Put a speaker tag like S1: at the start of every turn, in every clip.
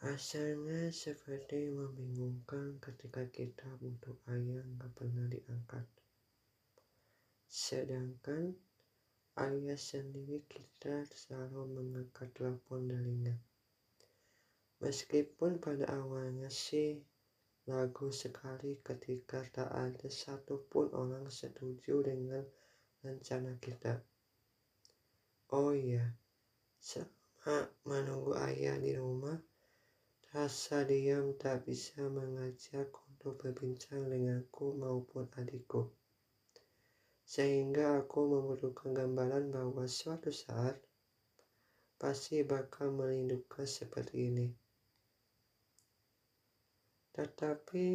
S1: Rasanya seperti membingungkan ketika kita butuh ayah nggak pernah diangkat. Sedangkan ayah sendiri kita selalu mengangkat telepon darinya. Meskipun pada awalnya sih lagu sekali ketika tak ada satupun orang setuju dengan rencana kita. Oh iya, selama menunggu ayah di rumah, Rasa diam tak bisa mengajak untuk berbincang denganku maupun adikku. Sehingga aku membutuhkan gambaran bahwa suatu saat pasti bakal merindukan seperti ini. Tetapi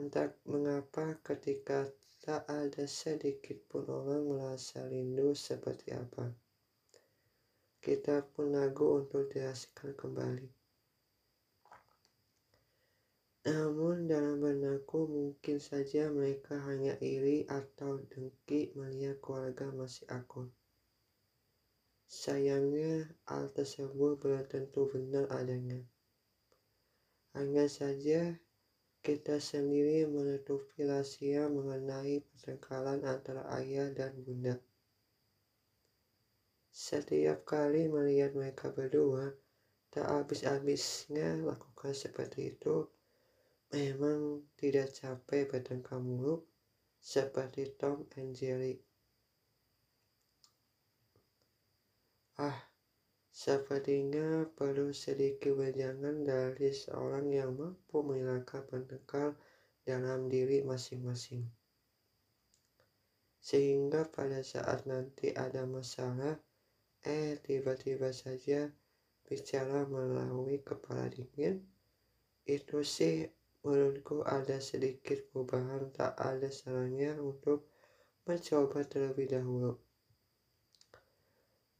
S1: entah mengapa ketika tak ada sedikit pun orang merasa rindu seperti apa. Kita pun ragu untuk dihasilkan kembali. Namun dalam benakku mungkin saja mereka hanya iri atau dengki melihat keluarga masih akur. Sayangnya hal tersebut belum tentu benar adanya. Hanya saja kita sendiri menutupi rahasia mengenai pertengkaran antara ayah dan bunda. Setiap kali melihat mereka berdua, tak habis-habisnya lakukan seperti itu memang tidak capek bertengkar mulu seperti Tom and Jerry. Ah, sepertinya perlu sedikit wejangan dari seorang yang mampu menghilangkan bertengkar dalam diri masing-masing. Sehingga pada saat nanti ada masalah, eh tiba-tiba saja bicara melalui kepala dingin, itu sih Menurutku ada sedikit perubahan tak ada salahnya untuk mencoba terlebih dahulu.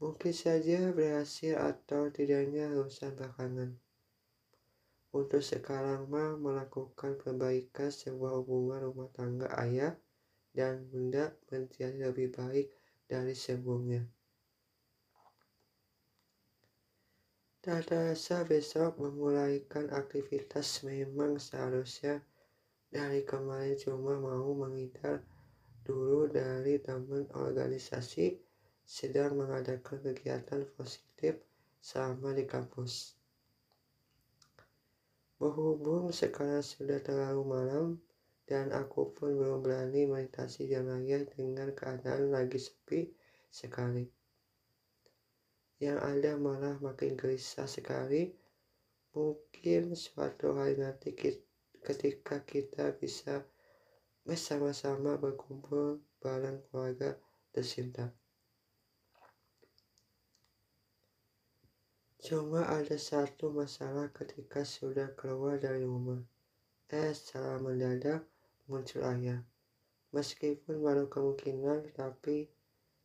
S1: Mungkin saja berhasil atau tidaknya urusan belakangan. Untuk sekarang mah melakukan perbaikan sebuah hubungan rumah tangga ayah dan bunda menjadi lebih baik dari sebelumnya. Tak terasa besok memulaikan aktivitas memang seharusnya dari kemarin cuma mau menghindar dulu dari teman organisasi sedang mengadakan kegiatan positif selama di kampus. Berhubung sekarang sudah terlalu malam dan aku pun belum berani meditasi jalan raya dengan keadaan lagi sepi sekali yang ada malah makin gelisah sekali. Mungkin suatu hari nanti ketika kita bisa bersama-sama berkumpul bareng keluarga tercinta. Cuma ada satu masalah ketika sudah keluar dari rumah. Eh, secara mendadak muncul ayah. Meskipun baru kemungkinan, tapi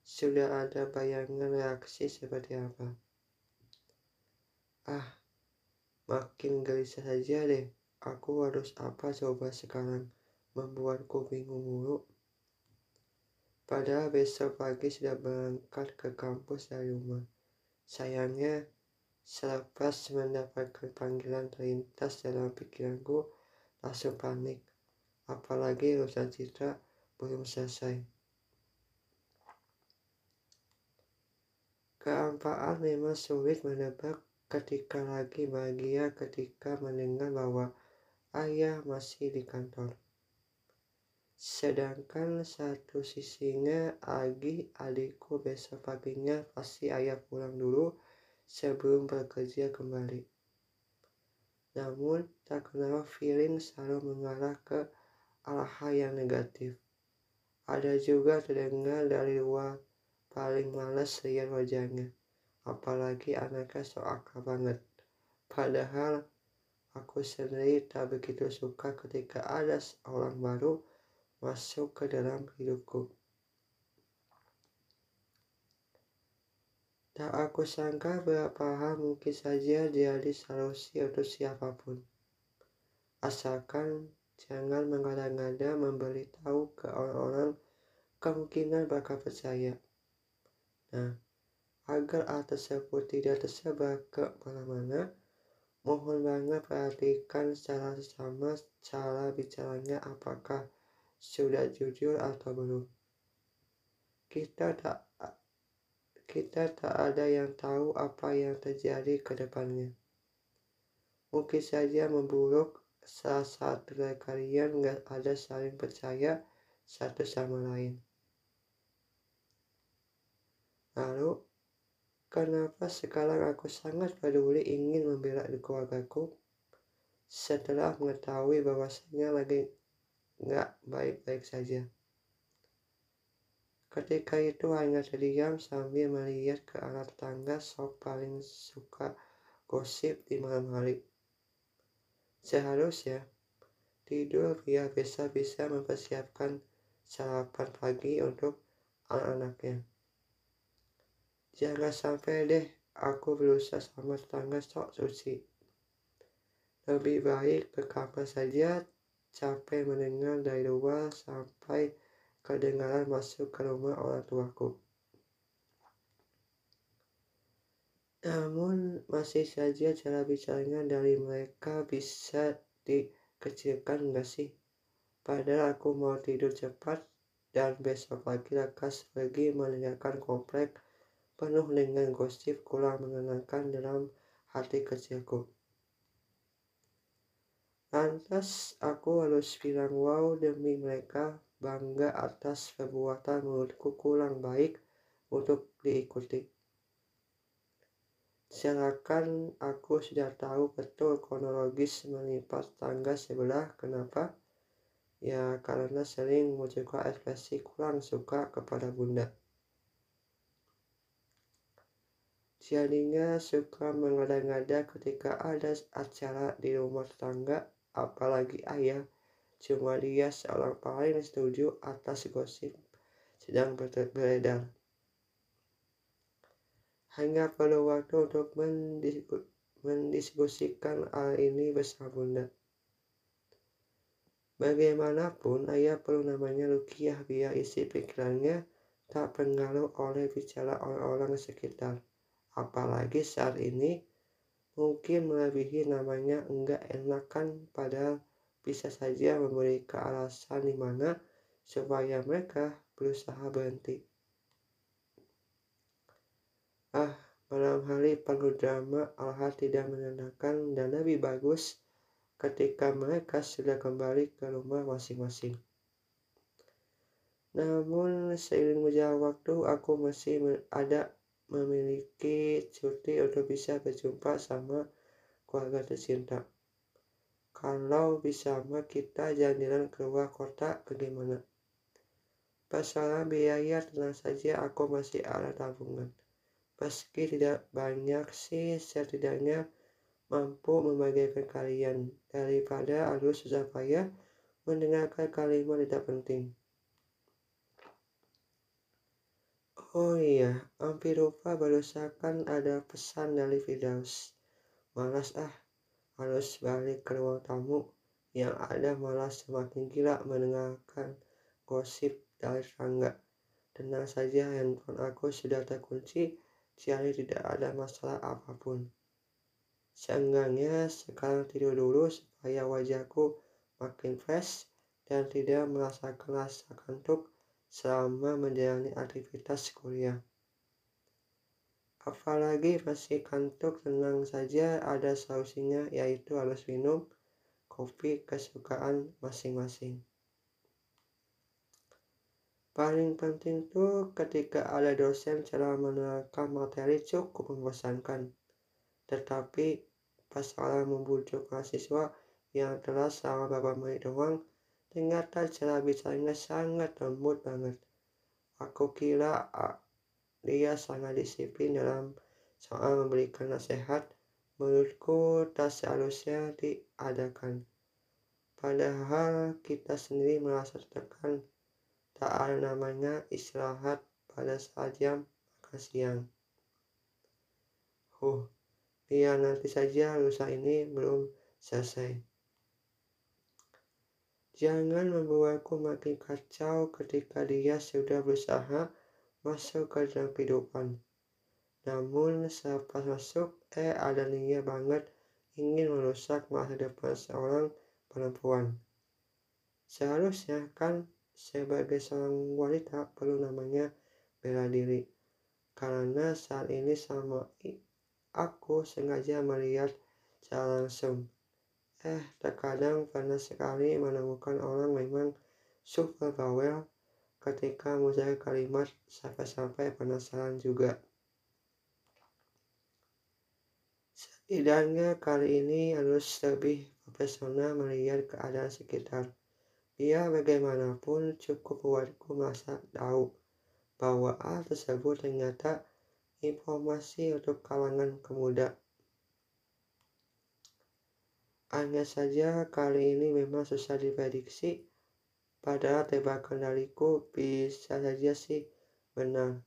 S1: sudah ada bayangan reaksi seperti apa? Ah, makin gelisah saja deh. Aku harus apa coba sekarang? Membuatku bingung mulu. Padahal besok pagi sudah berangkat ke kampus dari rumah. Sayangnya, selepas mendapatkan panggilan terlintas dalam pikiranku, langsung panik. Apalagi urusan citra belum selesai. Keampaan memang sulit menebak ketika lagi bahagia ketika mendengar bahwa ayah masih di kantor. Sedangkan satu sisinya Agi adikku besok paginya pasti ayah pulang dulu sebelum bekerja kembali. Namun tak kenapa feeling selalu mengarah ke arah yang negatif. Ada juga terdengar dari luar paling males lihat wajahnya. Apalagi anaknya so akrab banget. Padahal aku sendiri tak begitu suka ketika ada orang baru masuk ke dalam hidupku. Tak aku sangka berapa hal mungkin saja jadi solusi untuk siapa pun. Asalkan jangan mengada-ngada memberitahu ke orang-orang kemungkinan bakal percaya. Nah, agar hal tersebut tidak tersebar ke mana-mana, Mohon banget perhatikan secara sama cara bicaranya apakah sudah jujur atau belum. Kita tak kita tak ada yang tahu apa yang terjadi ke depannya. Mungkin saja memburuk dari kalian nggak ada saling percaya satu sama lain. Lalu Kenapa sekarang aku sangat peduli ingin membela keluargaku setelah mengetahui bahwasanya lagi nggak baik-baik saja. Ketika itu hanya terdiam sambil melihat ke arah tangga sok paling suka gosip di malam hari. Seharusnya tidur biar bisa-bisa mempersiapkan sarapan pagi untuk anak-anaknya. Jangan sampai deh aku berusaha sama tetangga sok suci. Lebih baik ke kamar saja, capek mendengar dari luar sampai kedengaran masuk ke rumah orang tuaku. Namun masih saja cara bicaranya dari mereka bisa dikecilkan enggak sih? Padahal aku mau tidur cepat dan besok pagi lekas pergi meninggalkan komplek penuh dengan gosip kurang mengenangkan dalam hati kecilku. Lantas aku harus bilang wow demi mereka bangga atas perbuatan menurutku kurang baik untuk diikuti. Silakan aku sudah tahu betul kronologis melipat tangga sebelah. Kenapa? Ya karena sering menunjukkan ekspresi kurang suka kepada bunda. Jadinya suka mengada-ngada ketika ada acara di rumah tetangga, apalagi ayah. Cuma dia seorang paling setuju atas gosip sedang beredar. Hanya perlu waktu untuk mendiskusikan hal ini bersama bunda. Bagaimanapun, ayah perlu namanya Rukiah biar isi pikirannya tak pengaruh oleh bicara orang-orang sekitar apalagi saat ini mungkin melebihi namanya enggak enakan padahal bisa saja memberi alasan di mana supaya mereka berusaha berhenti. Ah, malam hari penuh drama Alha tidak menandakan dan lebih bagus ketika mereka sudah kembali ke rumah masing-masing. Namun seiring berjalan waktu aku masih ada memiliki cuti untuk bisa berjumpa sama keluarga tercinta. Kalau bisa mah kita jalan-jalan keluar kota bagaimana? Pasaran biaya tenang saja aku masih ada tabungan. Meski tidak banyak sih setidaknya mampu membagikan kalian daripada harus susah payah mendengarkan kalimat tidak penting. Oh iya, hampir lupa barusan ada pesan dari Firdaus. Malas ah, harus balik ke ruang tamu. Yang ada malah semakin gila mendengarkan gosip dari tangga. Tenang saja, handphone aku sudah terkunci, jadi tidak ada masalah apa pun. Seenggaknya sekarang tidur dulu supaya wajahku makin fresh dan tidak merasakan rasa kantuk selama menjalani aktivitas kuliah. Apalagi masih kantuk tenang saja ada solusinya yaitu harus minum kopi kesukaan masing-masing. Paling penting tuh ketika ada dosen cara menerangkan materi cukup membosankan. Tetapi pas orang membujuk mahasiswa yang telah selama beberapa menit doang Ternyata cara bicaranya sangat lembut banget. Aku kira dia sangat disiplin dalam soal memberikan nasihat. Menurutku tak seharusnya diadakan. Padahal kita sendiri merasa tertekan. Tak ada namanya istirahat pada saat jam makan siang. Huh, dia nanti saja lusa ini belum selesai. Jangan membuatku makin kacau ketika dia sudah berusaha masuk ke dalam kehidupan. Namun saat masuk, eh ada niat banget ingin merusak masa depan seorang perempuan. Seharusnya kan sebagai seorang wanita perlu namanya bela diri. Karena saat ini sama aku sengaja melihat secara langsung. Eh, terkadang pernah sekali menemukan orang memang super bawel ketika menjaga kalimat sampai-sampai penasaran juga. Setidaknya kali ini harus lebih profesional melihat keadaan sekitar. Biar bagaimanapun cukup buatku merasa tahu bahwa hal tersebut ternyata informasi untuk kalangan pemuda. Hanya saja kali ini memang susah diprediksi, padahal tebakan dariku bisa saja sih benar.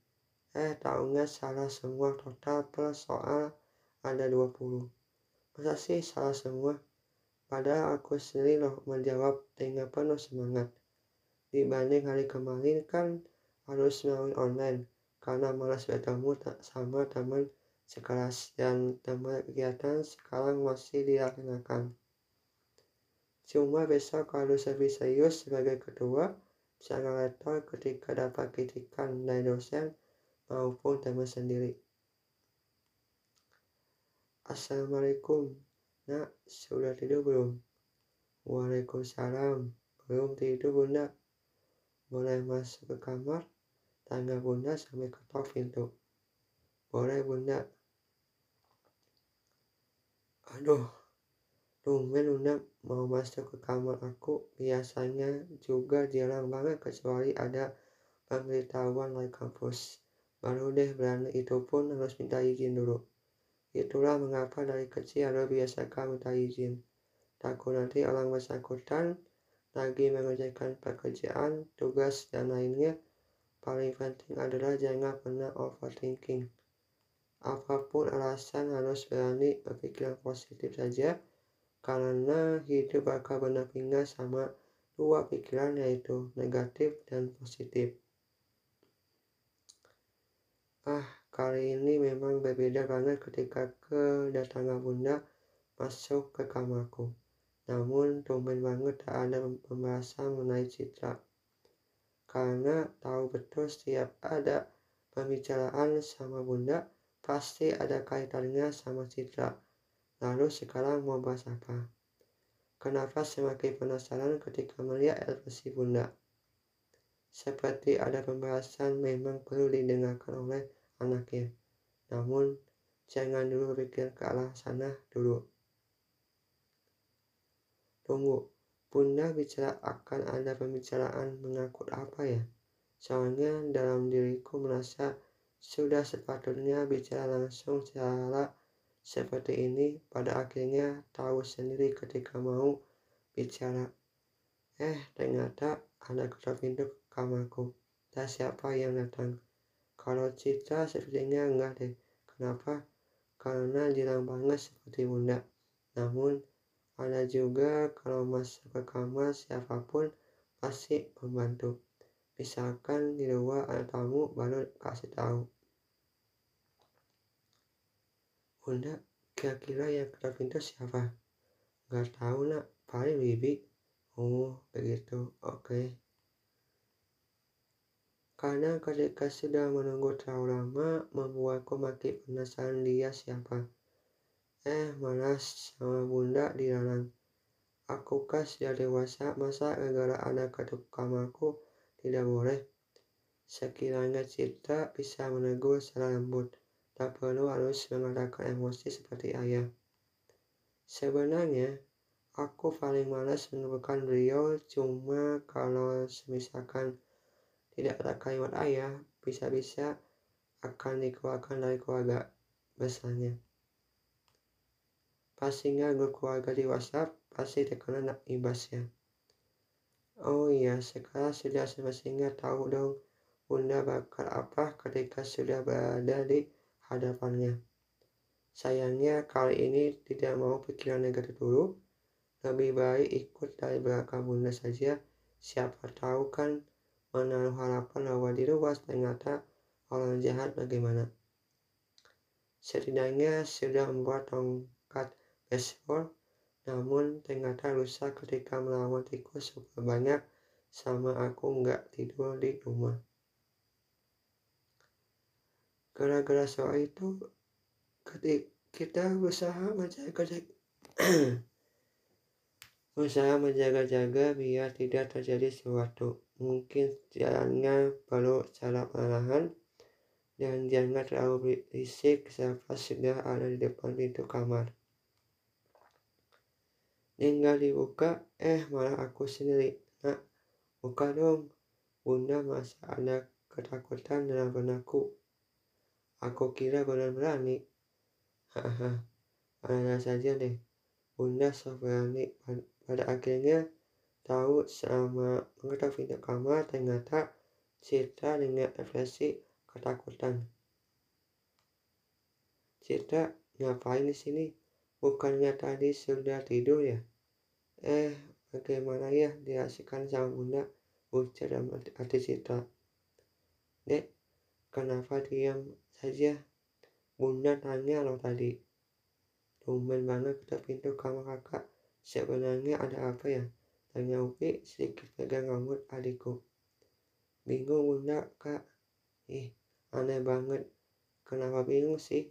S1: Eh, tahunya salah semua total plus soal ada 20. Masa sih salah semua? Padahal aku sendiri loh menjawab dengan penuh semangat. Dibanding hari kemarin kan harus melalui online karena malas bertemu sama teman sekelas dan teman kegiatan sekarang masih dilaksanakan. Cuma besok harus lebih serius sebagai ketua sangat lektor ketika dapat kritikan dari dosen maupun teman sendiri. Assalamualaikum. Nak, sudah tidur belum? Waalaikumsalam. Belum tidur, Bunda. Boleh masuk ke kamar? Tangga Bunda sampai ketok pintu. Boleh, Bunda. Aduh, tumben Bunda mau masuk ke kamar aku. Biasanya juga jarang banget kecuali ada pemberitahuan dari kampus. Baru deh berani itu pun harus minta izin dulu. Itulah mengapa dari kecil ada biasakan minta izin. Takut nanti orang bersangkutan lagi mengerjakan pekerjaan, tugas, dan lainnya. Paling penting adalah jangan pernah overthinking. Apa pun alasan harus berani berpikiran positif saja, karena hidup bakal benar-benar sama dua pikiran yaitu negatif dan positif. Ah, Kali ini memang berbeda banget ketika kedatangan bunda masuk ke kamarku. Namun tumben banget tak ada pembahasan mengenai citra. Karena tahu betul setiap ada pembicaraan sama bunda pasti ada kaitannya sama citra. Lalu sekarang mau bahas apa? Kenapa semakin penasaran ketika melihat ekspresi bunda? Seperti ada pembahasan memang perlu didengarkan oleh anaknya. Namun, jangan dulu pikir ke arah sana dulu. Tunggu, Bunda bicara akan ada pembicaraan mengakut apa ya? Soalnya dalam diriku merasa sudah sepatutnya bicara langsung secara seperti ini pada akhirnya tahu sendiri ketika mau bicara. Eh, ternyata ada ketok pintu kamarku. Dan siapa yang datang? Kalau Citra sepertinya enggak deh. Kenapa? Karena jarang banget seperti bunda. Namun ada juga kalau masuk ke kamar siapa pun pasti membantu. Misalkan di luar ada tamu baru kasih tahu. Bunda, kira-kira yang ketok pintu siapa? Gak tahu nak, paling bibi. Oh, begitu. Oke. Okay. Karena ketika sudah menunggu terlalu lama, membuatku makin penasaran dia siapa. Eh, malas sama bunda di dalam. Aku kan sudah dewasa, masa gara-gara ada ketuk kamarku tidak boleh. Sekiranya Citra bisa menegur secara lembut, tak perlu harus mengatakan emosi seperti ayah. Sebenarnya, aku paling malas menunggukan beliau cuma kalau semisalkan tidak ada kalimat ayah, bisa-bisa akan dikeluarkan dari keluarga besarnya. Pastinya grup keluarga di WhatsApp pasti terkena imbasnya. Oh iya, sekarang sudah semestinya tahu dong Bunda bakal apa ketika sudah berada di hadapannya. Sayangnya kali ini tidak mau pikiran negatif dulu. Lebih baik ikut dari belakang Bunda saja. Siapa tahu kan menaruh harapan bahwa di luar ternyata orang jahat bagaimana. Setidaknya sudah membuat tongkat baseball, namun ternyata rusak ketika melawan tikus super banyak sama aku nggak tidur di rumah. Gara-gara soal itu, ketika kita berusaha menjaga Usaha menjaga-jaga biar tidak terjadi sesuatu. Mungkin jalannya perlu secara perlahan dan jangan terlalu berisik saat sudah ada di depan pintu kamar. Tinggal dibuka, eh malah aku sendiri. Nak, buka dong. Bunda masa ada ketakutan dalam benakku. Aku kira benar berani. Haha, ada saja deh. Bunda so berani pada akhirnya tahu sama mengetok pintu kamar ternyata Citra dengan ekspresi ketakutan. Citra, ngapain di sini? Bukannya tadi sudah tidur ya? Eh, bagaimana ya dihasilkan sama bunda? Ujar dalam hati Citra. Dek, kenapa diam saja? Bunda tanya lo tadi. Tumben banget ketok pintu kamar kakak. Sebenarnya ada apa ya? Tanya Upi sedikit pegang rambut adikku. Bingung bunda kak. Ih, aneh banget. Kenapa bingung sih?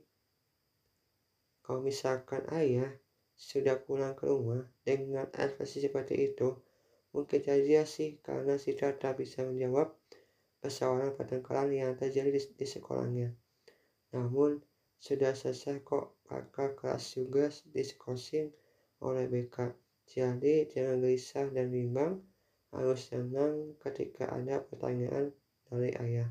S1: Kalau misalkan ayah sudah pulang ke rumah dengan ekspresi seperti itu, mungkin saja sih karena si tak bisa menjawab persoalan pertengkaran yang terjadi di, di sekolahnya. Namun, sudah selesai kok pakar kelas juga diskosin oleh BK. Jadi jangan gelisah dan bimbang, harus senang ketika ada pertanyaan dari ayah.